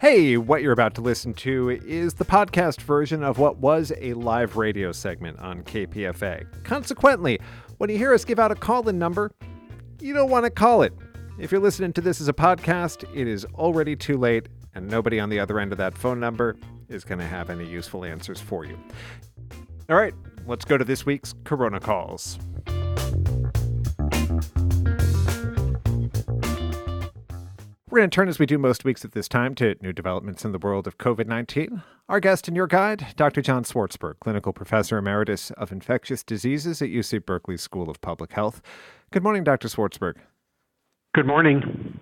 Hey, what you're about to listen to is the podcast version of what was a live radio segment on KPFA. Consequently, when you hear us give out a call in number, you don't want to call it. If you're listening to this as a podcast, it is already too late, and nobody on the other end of that phone number is going to have any useful answers for you. All right, let's go to this week's Corona Calls. We're going to turn, as we do most weeks at this time, to new developments in the world of COVID 19. Our guest and your guide, Dr. John Swartzberg, Clinical Professor Emeritus of Infectious Diseases at UC Berkeley School of Public Health. Good morning, Dr. Swartzberg. Good morning.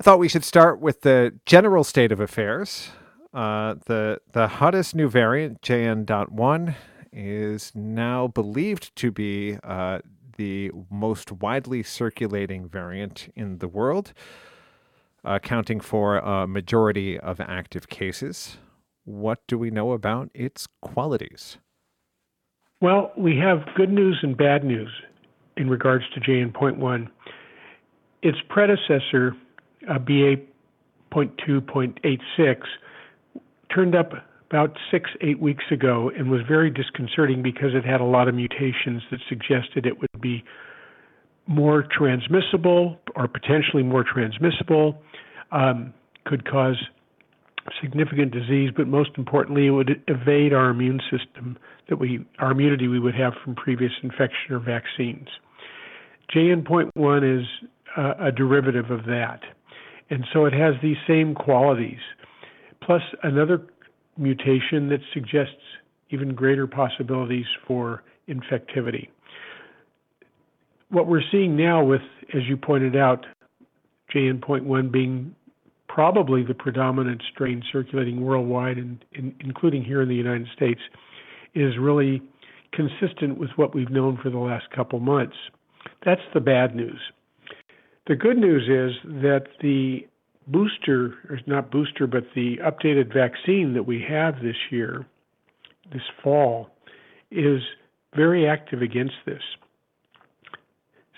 I thought we should start with the general state of affairs. Uh, the, the hottest new variant, JN.1, is now believed to be uh, the most widely circulating variant in the world, accounting for a majority of active cases. What do we know about its qualities? Well, we have good news and bad news in regards to JN.1. Its predecessor, uh, BA.2.86, turned up about six, eight weeks ago and was very disconcerting because it had a lot of mutations that suggested it would be more transmissible or potentially more transmissible, um, could cause significant disease, but most importantly, it would evade our immune system that we, our immunity we would have from previous infection or vaccines. JN.1 is a derivative of that. And so it has these same qualities. Plus, another mutation that suggests even greater possibilities for infectivity. What we're seeing now with, as you pointed out, JN.1 being probably the predominant strain circulating worldwide, and in, including here in the United States, is really consistent with what we've known for the last couple months. That's the bad news. The good news is that the booster, or not booster, but the updated vaccine that we have this year, this fall, is very active against this.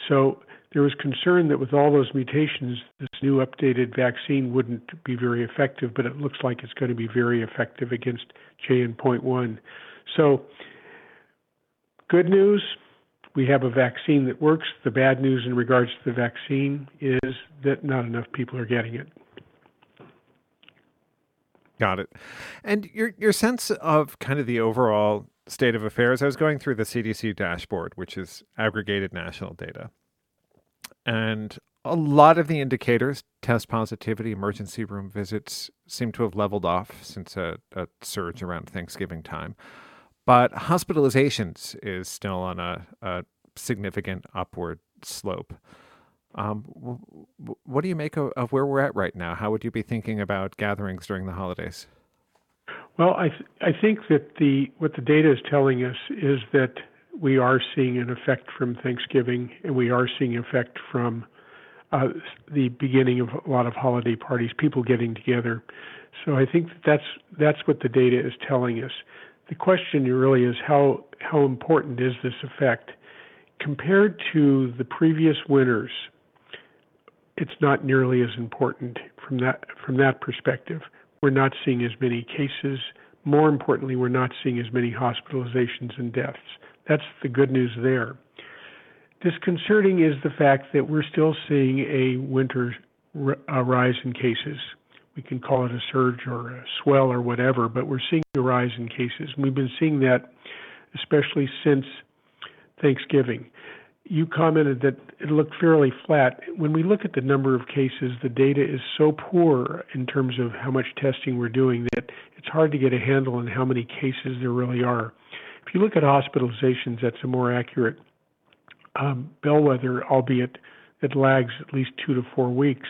So there was concern that with all those mutations, this new updated vaccine wouldn't be very effective, but it looks like it's going to be very effective against JN.1. So, good news we have a vaccine that works. The bad news in regards to the vaccine is that not enough people are getting it. Got it. And your your sense of kind of the overall state of affairs. I was going through the CDC dashboard, which is aggregated national data, and a lot of the indicators, test positivity, emergency room visits, seem to have leveled off since a, a surge around Thanksgiving time. But hospitalizations is still on a, a significant upward slope. Um, what do you make of, of, where we're at right now? How would you be thinking about gatherings during the holidays? Well, I th- I think that the what the data is telling us is that we are seeing an effect from Thanksgiving, and we are seeing effect from uh, the beginning of a lot of holiday parties, people getting together. So I think that that's that's what the data is telling us. The question really is how how important is this effect compared to the previous winters? It's not nearly as important from that from that perspective. We're not seeing as many cases. More importantly, we're not seeing as many hospitalizations and deaths. That's the good news there. Disconcerting is the fact that we're still seeing a winter rise in cases we can call it a surge or a swell or whatever, but we're seeing a rise in cases. And we've been seeing that especially since Thanksgiving. You commented that it looked fairly flat. When we look at the number of cases, the data is so poor in terms of how much testing we're doing that it's hard to get a handle on how many cases there really are. If you look at hospitalizations, that's a more accurate um, bellwether, albeit it lags at least two to four weeks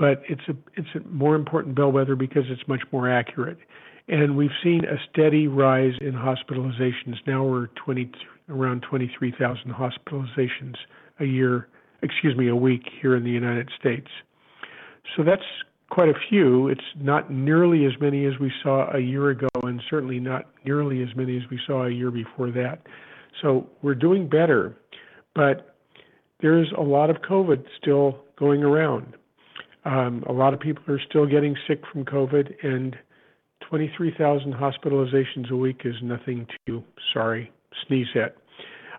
but it's a it's a more important bellwether because it's much more accurate. And we've seen a steady rise in hospitalizations. Now we're 20 around 23,000 hospitalizations a year, excuse me, a week here in the United States. So that's quite a few. It's not nearly as many as we saw a year ago, and certainly not nearly as many as we saw a year before that. So we're doing better, but there's a lot of COVID still going around. Um, a lot of people are still getting sick from COVID, and 23,000 hospitalizations a week is nothing to, sorry, sneeze at.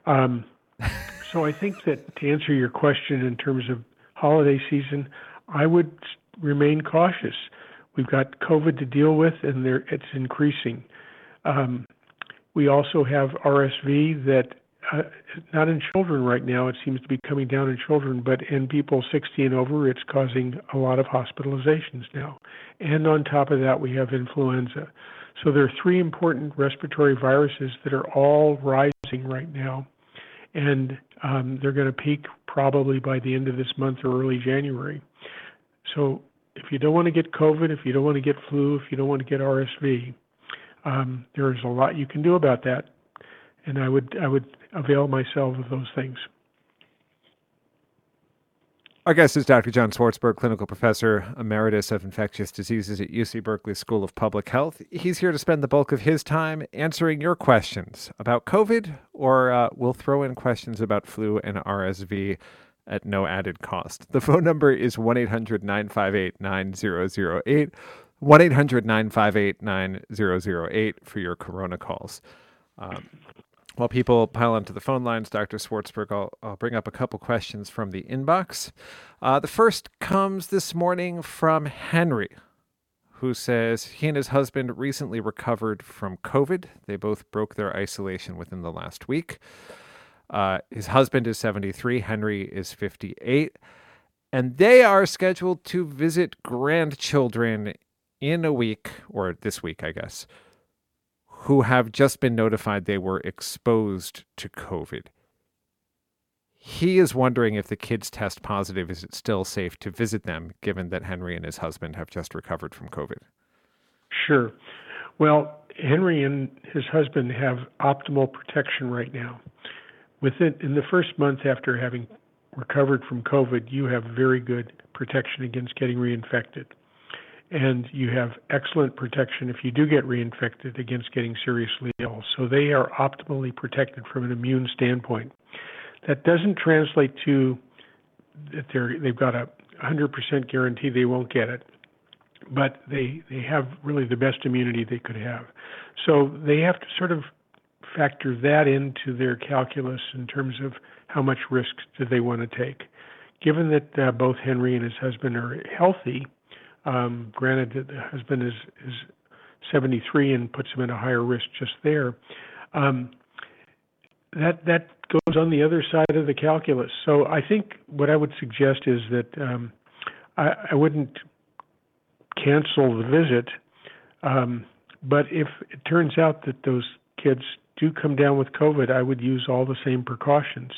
Um, so I think that to answer your question in terms of holiday season, I would remain cautious. We've got COVID to deal with, and there, it's increasing. Um, we also have RSV that uh, not in children right now. It seems to be coming down in children, but in people 60 and over, it's causing a lot of hospitalizations now. And on top of that, we have influenza. So there are three important respiratory viruses that are all rising right now, and um, they're going to peak probably by the end of this month or early January. So if you don't want to get COVID, if you don't want to get flu, if you don't want to get RSV, um, there is a lot you can do about that, and I would I would avail myself of those things. Our guest is Dr. John Swartzberg, clinical professor emeritus of infectious diseases at UC Berkeley School of Public Health. He's here to spend the bulk of his time answering your questions about COVID, or uh, we'll throw in questions about flu and RSV at no added cost. The phone number is 1 800 958 9008. 1 800 958 9008 for your corona calls. Um, while people pile onto the phone lines, Dr. Swartzberg, I'll, I'll bring up a couple questions from the inbox. Uh, the first comes this morning from Henry, who says he and his husband recently recovered from COVID. They both broke their isolation within the last week. Uh, his husband is 73, Henry is 58, and they are scheduled to visit grandchildren in a week, or this week, I guess who have just been notified they were exposed to COVID. He is wondering if the kids test positive, is it still safe to visit them, given that Henry and his husband have just recovered from COVID? Sure. Well, Henry and his husband have optimal protection right now. Within in the first month after having recovered from COVID, you have very good protection against getting reinfected and you have excellent protection if you do get reinfected against getting seriously ill. So they are optimally protected from an immune standpoint. That doesn't translate to that they're they've got a 100% guarantee they won't get it, but they they have really the best immunity they could have. So they have to sort of factor that into their calculus in terms of how much risk do they want to take. Given that uh, both Henry and his husband are healthy, um, granted, the husband is is 73 and puts him at a higher risk just there. Um, that that goes on the other side of the calculus. So I think what I would suggest is that um, I, I, wouldn't cancel the visit, um, but if it turns out that those kids do come down with COVID, I would use all the same precautions,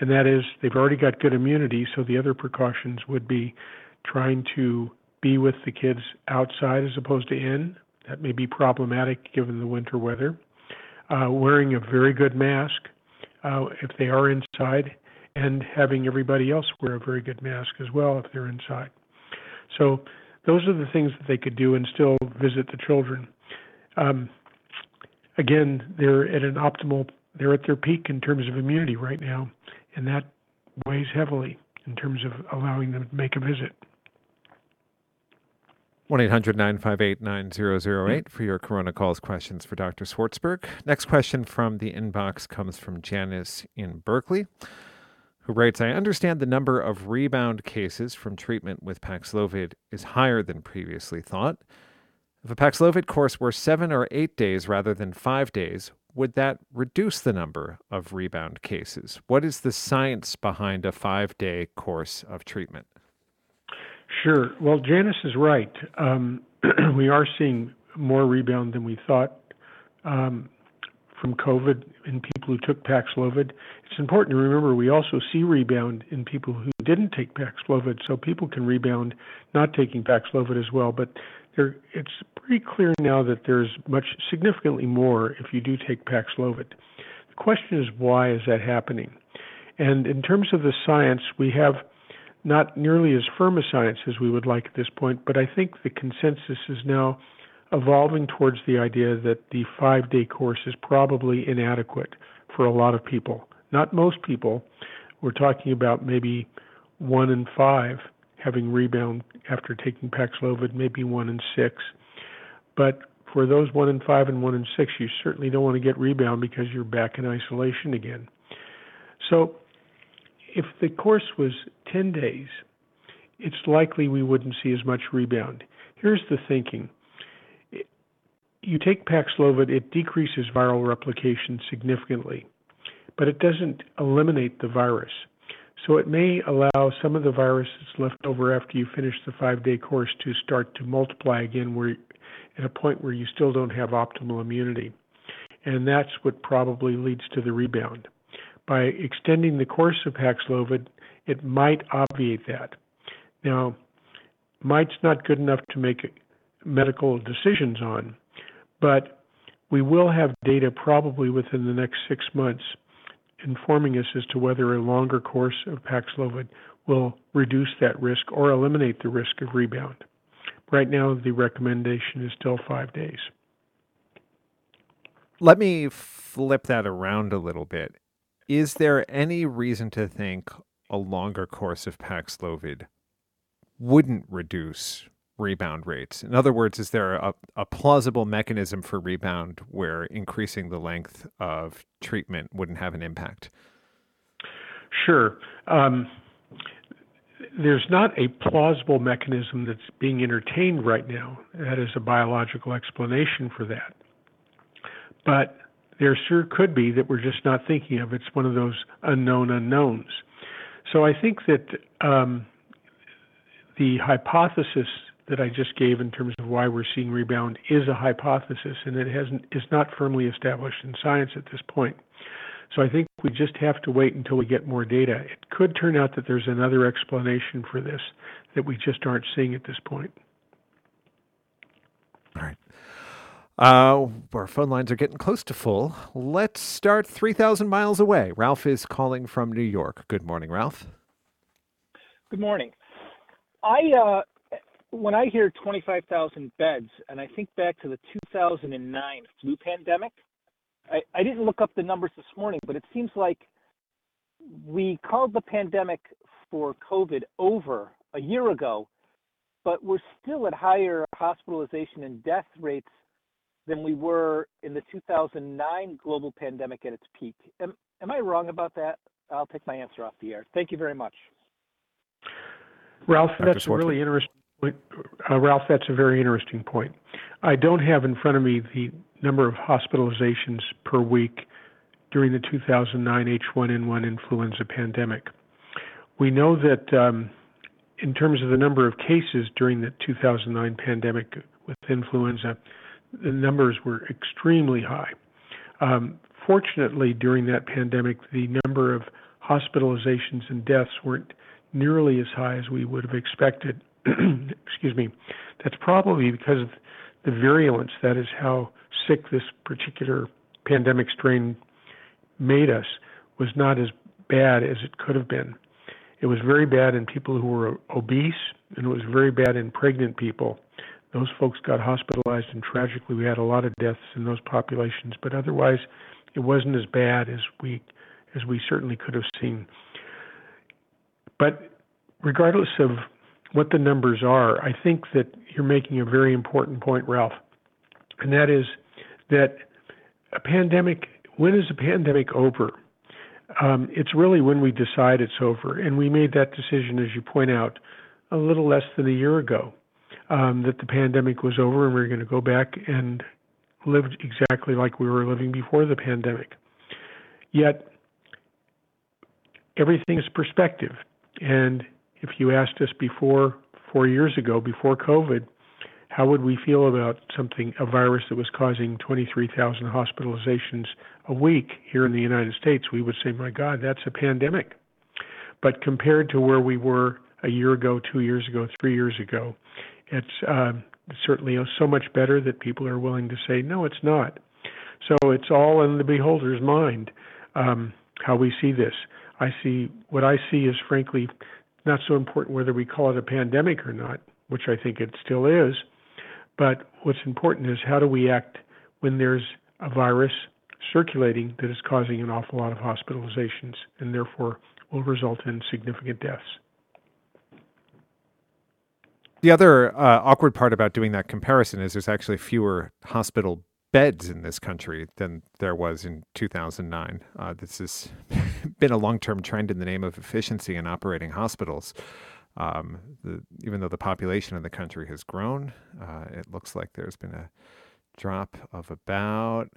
and that is they've already got good immunity, so the other precautions would be trying to be with the kids outside as opposed to in. That may be problematic given the winter weather. Uh, wearing a very good mask uh, if they are inside, and having everybody else wear a very good mask as well if they're inside. So those are the things that they could do and still visit the children. Um, again, they're at an optimal, they're at their peak in terms of immunity right now, and that weighs heavily in terms of allowing them to make a visit. 1 800 958 9008 mm. for your Corona Calls questions for Dr. Swartzberg. Next question from the inbox comes from Janice in Berkeley, who writes I understand the number of rebound cases from treatment with Paxlovid is higher than previously thought. If a Paxlovid course were seven or eight days rather than five days, would that reduce the number of rebound cases? What is the science behind a five day course of treatment? Sure. Well, Janice is right. Um, we are seeing more rebound than we thought um, from COVID in people who took Paxlovid. It's important to remember we also see rebound in people who didn't take Paxlovid, so people can rebound not taking Paxlovid as well. But there, it's pretty clear now that there's much significantly more if you do take Paxlovid. The question is why is that happening? And in terms of the science, we have not nearly as firm a science as we would like at this point, but I think the consensus is now evolving towards the idea that the five day course is probably inadequate for a lot of people. Not most people. We're talking about maybe one in five having rebound after taking Paxlovid, maybe one in six. But for those one in five and one in six, you certainly don't want to get rebound because you're back in isolation again. So if the course was 10 days, it's likely we wouldn't see as much rebound. Here's the thinking. You take Paxlovid, it decreases viral replication significantly, but it doesn't eliminate the virus. So it may allow some of the virus that's left over after you finish the five day course to start to multiply again where at a point where you still don't have optimal immunity. And that's what probably leads to the rebound. By extending the course of Paxlovid, it might obviate that. Now, might's not good enough to make medical decisions on, but we will have data probably within the next six months informing us as to whether a longer course of Paxlovid will reduce that risk or eliminate the risk of rebound. Right now, the recommendation is still five days. Let me flip that around a little bit. Is there any reason to think a longer course of Paxlovid wouldn't reduce rebound rates? In other words, is there a, a plausible mechanism for rebound where increasing the length of treatment wouldn't have an impact? Sure. Um, there's not a plausible mechanism that's being entertained right now that is a biological explanation for that. But there sure could be that we're just not thinking of. It's one of those unknown unknowns. So I think that um, the hypothesis that I just gave in terms of why we're seeing rebound is a hypothesis, and it hasn't is not firmly established in science at this point. So I think we just have to wait until we get more data. It could turn out that there's another explanation for this that we just aren't seeing at this point. All right. Uh, our phone lines are getting close to full. Let's start 3,000 miles away. Ralph is calling from New York. Good morning, Ralph. Good morning. I uh, when I hear 25,000 beds, and I think back to the 2009 flu pandemic, I, I didn't look up the numbers this morning, but it seems like we called the pandemic for COVID over a year ago, but we're still at higher hospitalization and death rates than we were in the 2009 global pandemic at its peak. Am, am I wrong about that? I'll take my answer off the air. Thank you very much. Ralph, Dr. that's a really interesting point. Uh, Ralph, that's a very interesting point. I don't have in front of me the number of hospitalizations per week during the 2009 H1N1 influenza pandemic. We know that um, in terms of the number of cases during the 2009 pandemic with influenza, the numbers were extremely high. Um, fortunately, during that pandemic, the number of hospitalizations and deaths weren't nearly as high as we would have expected. Excuse me. That's probably because of the virulence, that is how sick this particular pandemic strain made us, was not as bad as it could have been. It was very bad in people who were obese, and it was very bad in pregnant people. Those folks got hospitalized, and tragically, we had a lot of deaths in those populations. But otherwise, it wasn't as bad as we as we certainly could have seen. But regardless of what the numbers are, I think that you're making a very important point, Ralph, and that is that a pandemic, when is a pandemic over? Um, it's really when we decide it's over. And we made that decision, as you point out, a little less than a year ago, um, that the pandemic was over and we were going to go back and live exactly like we were living before the pandemic. Yet, everything is perspective. And if you asked us before, four years ago, before COVID, how would we feel about something, a virus that was causing 23,000 hospitalizations a week here in the United States? We would say, my God, that's a pandemic. But compared to where we were a year ago, two years ago, three years ago, it's uh, certainly so much better that people are willing to say, no, it's not. So it's all in the beholder's mind um, how we see this. I see what I see is frankly not so important whether we call it a pandemic or not, which I think it still is. But what's important is how do we act when there's a virus circulating that is causing an awful lot of hospitalizations and therefore will result in significant deaths. The other uh, awkward part about doing that comparison is there's actually fewer hospital beds in this country than there was in 2009. Uh, this has been a long term trend in the name of efficiency in operating hospitals. Um, the, even though the population of the country has grown, uh, it looks like there's been a drop of about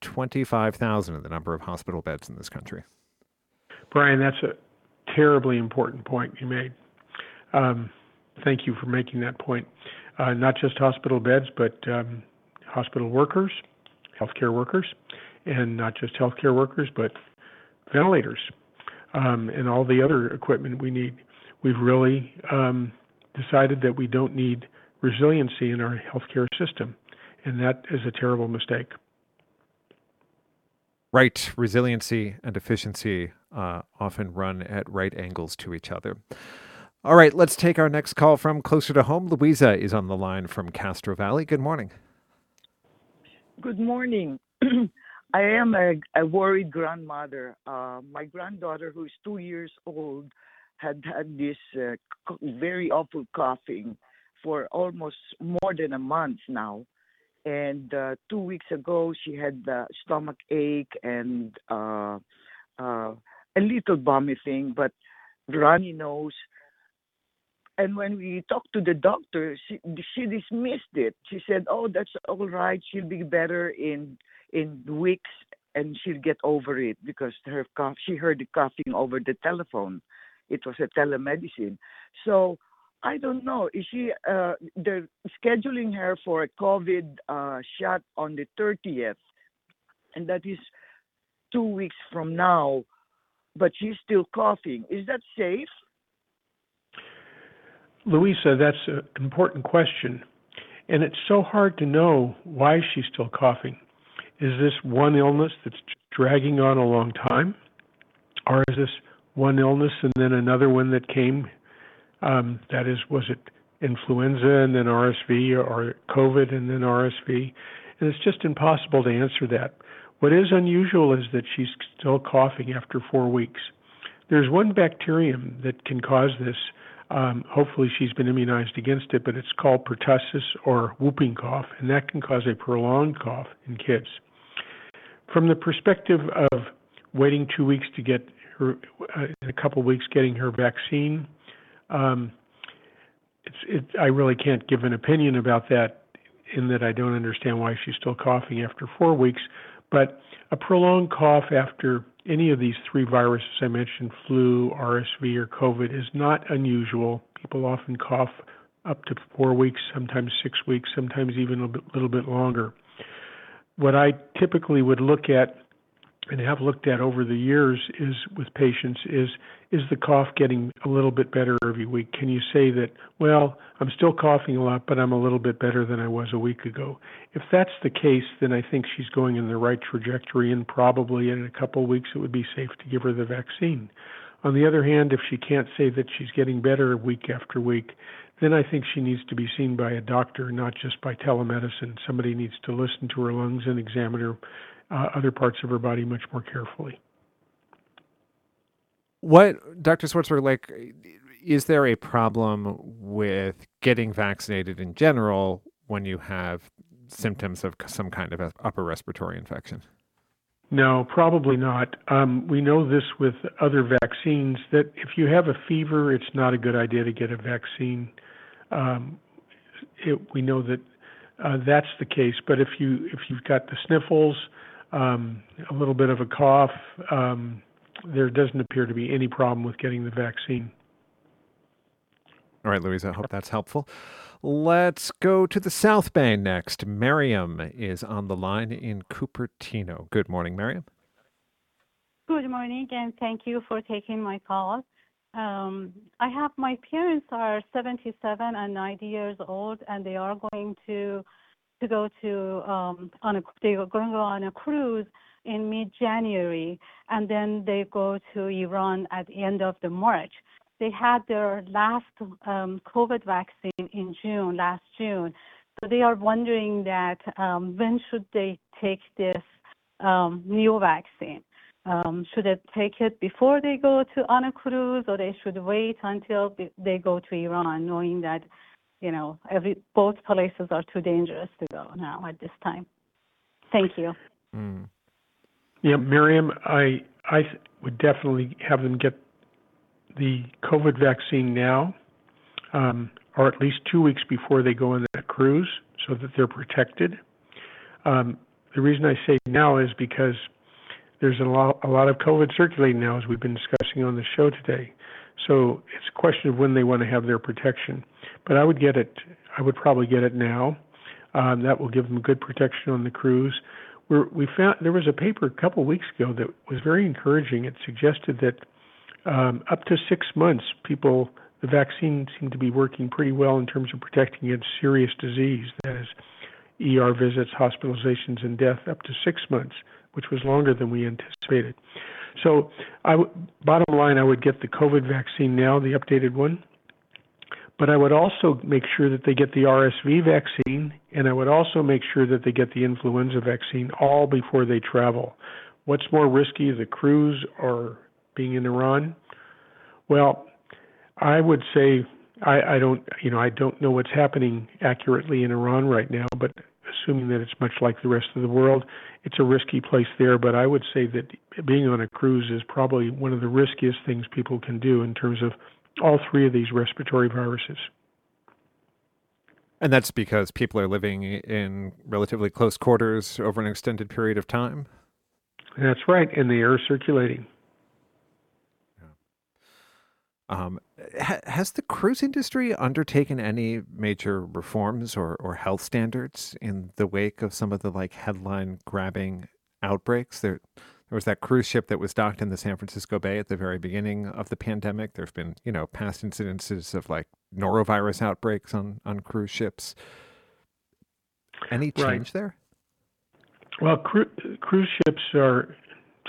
25,000 in the number of hospital beds in this country. Brian, that's a terribly important point you made. Um, thank you for making that point. Uh, not just hospital beds, but um, hospital workers, healthcare workers, and not just healthcare workers, but ventilators um, and all the other equipment we need. We've really um, decided that we don't need resiliency in our healthcare system, and that is a terrible mistake. Right, resiliency and efficiency uh, often run at right angles to each other. All right, let's take our next call from closer to home. Louisa is on the line from Castro Valley. Good morning. Good morning. I am a, a worried grandmother. Uh, my granddaughter, who is two years old, had had this uh, very awful coughing for almost more than a month now. And uh, two weeks ago, she had the stomach ache and uh, uh, a little vomiting, but runny nose. And when we talked to the doctor, she, she dismissed it. She said, "Oh, that's all right. She'll be better in in weeks, and she'll get over it because her cough. She heard the coughing over the telephone. It was a telemedicine. So I don't know. Is she? Uh, they're scheduling her for a COVID uh, shot on the 30th, and that is two weeks from now. But she's still coughing. Is that safe? Louisa, that's an important question. And it's so hard to know why she's still coughing. Is this one illness that's dragging on a long time? Or is this one illness and then another one that came um, that is, was it influenza and then RSV or COVID and then RSV? And it's just impossible to answer that. What is unusual is that she's still coughing after four weeks. There's one bacterium that can cause this. Um, hopefully, she's been immunized against it, but it's called pertussis or whooping cough, and that can cause a prolonged cough in kids. From the perspective of waiting two weeks to get her, uh, in a couple weeks, getting her vaccine, um, it's, it, I really can't give an opinion about that in that I don't understand why she's still coughing after four weeks. But a prolonged cough after any of these three viruses I mentioned, flu, RSV, or COVID, is not unusual. People often cough up to four weeks, sometimes six weeks, sometimes even a little bit longer. What I typically would look at and have looked at over the years is with patients is is the cough getting a little bit better every week? Can you say that, well, I'm still coughing a lot, but I'm a little bit better than I was a week ago? If that's the case, then I think she's going in the right trajectory, and probably in a couple of weeks it would be safe to give her the vaccine. On the other hand, if she can't say that she's getting better week after week, then I think she needs to be seen by a doctor, not just by telemedicine. Somebody needs to listen to her lungs and examine her uh, other parts of her body much more carefully. What, Dr. Swartzberg, like, is there a problem with getting vaccinated in general when you have symptoms of some kind of upper respiratory infection? No, probably not. Um, we know this with other vaccines that if you have a fever, it's not a good idea to get a vaccine. Um, it, we know that uh, that's the case. But if you if you've got the sniffles, um, a little bit of a cough, um, there doesn't appear to be any problem with getting the vaccine. All right, Louisa, I hope that's helpful. Let's go to the South Bay next. Miriam is on the line in Cupertino. Good morning, Miriam. Good morning, and thank you for taking my call. Um, I have my parents are 77 and 90 years old, and they are going to to go to um, on a they are going go on a cruise in mid-January, and then they go to Iran at the end of the March. They had their last um, COVID vaccine in June, last June. So they are wondering that um, when should they take this um, new vaccine. Um, should they take it before they go to on a cruise, or they should wait until they go to Iran, knowing that you know every both places are too dangerous to go now at this time? Thank you. Mm. Yeah, Miriam, I I would definitely have them get the COVID vaccine now, um, or at least two weeks before they go on that cruise, so that they're protected. Um, the reason I say now is because there's a lot, a lot of COVID circulating now, as we've been discussing on the show today. So it's a question of when they want to have their protection. But I would get it. I would probably get it now. Um, that will give them good protection on the cruise. We're, we found there was a paper a couple of weeks ago that was very encouraging. It suggested that um, up to six months, people the vaccine seemed to be working pretty well in terms of protecting against serious disease. That is, ER visits, hospitalizations, and death up to six months which was longer than we anticipated. So, I w- bottom line, I would get the COVID vaccine now, the updated one. But I would also make sure that they get the RSV vaccine, and I would also make sure that they get the influenza vaccine all before they travel. What's more risky, the cruise or being in Iran? Well, I would say I, I don't, you know, I don't know what's happening accurately in Iran right now, but assuming that it's much like the rest of the world, it's a risky place there. But I would say that being on a cruise is probably one of the riskiest things people can do in terms of all three of these respiratory viruses. And that's because people are living in relatively close quarters over an extended period of time? That's right, and the air circulating. Um, ha- has the cruise industry undertaken any major reforms or, or health standards in the wake of some of the like headline grabbing outbreaks? There, there was that cruise ship that was docked in the San Francisco Bay at the very beginning of the pandemic. There's been, you know, past incidences of like norovirus outbreaks on, on cruise ships. Any change right. there? Well, cru- cruise ships are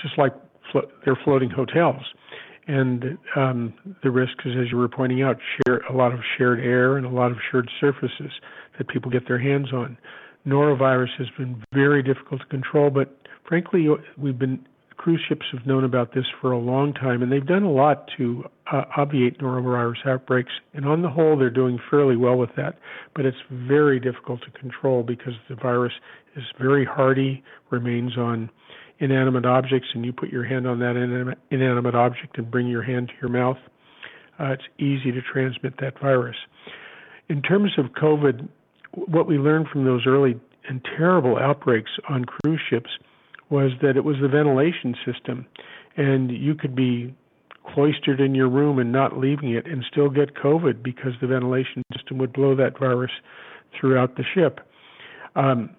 just like flo- they're floating hotels and um, the risk is, as you were pointing out, share a lot of shared air and a lot of shared surfaces that people get their hands on. Norovirus has been very difficult to control, but frankly, we've been cruise ships have known about this for a long time, and they've done a lot to uh, obviate norovirus outbreaks. And on the whole, they're doing fairly well with that. But it's very difficult to control because the virus is very hardy, remains on inanimate objects and you put your hand on that inanimate object and bring your hand to your mouth, uh, it's easy to transmit that virus. In terms of COVID, what we learned from those early and terrible outbreaks on cruise ships was that it was the ventilation system, and you could be cloistered in your room and not leaving it and still get COVID because the ventilation system would blow that virus throughout the ship. Um,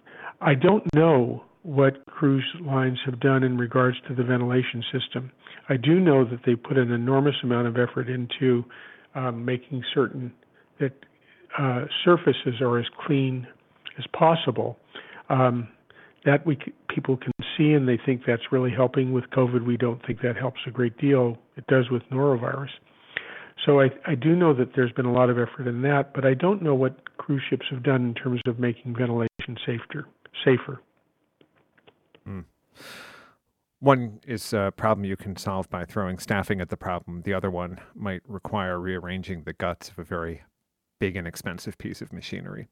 I don't know what cruise lines have done in regards to the ventilation system. I do know that they put an enormous amount of effort into um, making certain that uh, surfaces are as clean as possible. Um, that we people can see and they think that's really helping with COVID. We don't think that helps a great deal. It does with norovirus. So I, I do know that there's been a lot of effort in that, but I don't know what cruise ships have done in terms of making ventilation safer. Safer. Mm. One is a problem you can solve by throwing staffing at the problem. The other one might require rearranging the guts of a very big and expensive piece of machinery.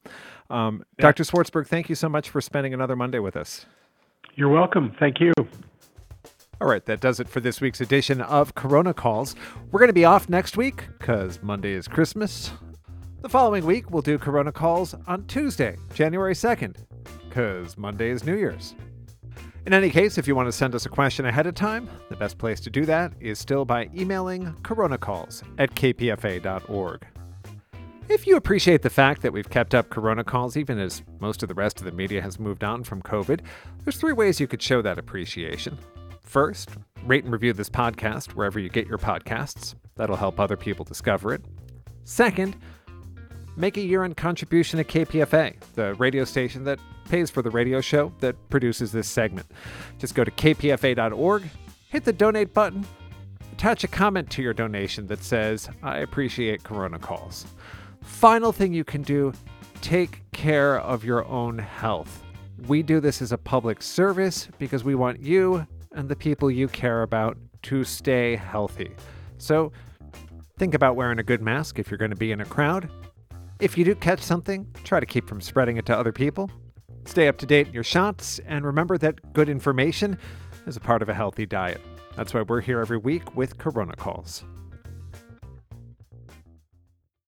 Um, yeah. Dr. Swartzberg, thank you so much for spending another Monday with us. You're welcome. Thank you. All right, that does it for this week's edition of Corona Calls. We're going to be off next week because Monday is Christmas. The following week, we'll do Corona Calls on Tuesday, January 2nd, because Monday is New Year's. In any case, if you want to send us a question ahead of time, the best place to do that is still by emailing coronacalls at kpfa.org. If you appreciate the fact that we've kept up Corona calls even as most of the rest of the media has moved on from COVID, there's three ways you could show that appreciation. First, rate and review this podcast wherever you get your podcasts. That'll help other people discover it. Second, make a year end contribution to KPFA, the radio station that pays for the radio show that produces this segment. Just go to kpfa.org, hit the donate button, attach a comment to your donation that says, I appreciate Corona calls. Final thing you can do take care of your own health. We do this as a public service because we want you and the people you care about to stay healthy. So think about wearing a good mask if you're going to be in a crowd. If you do catch something, try to keep from spreading it to other people. Stay up to date in your shots, and remember that good information is a part of a healthy diet. That's why we're here every week with Corona Calls.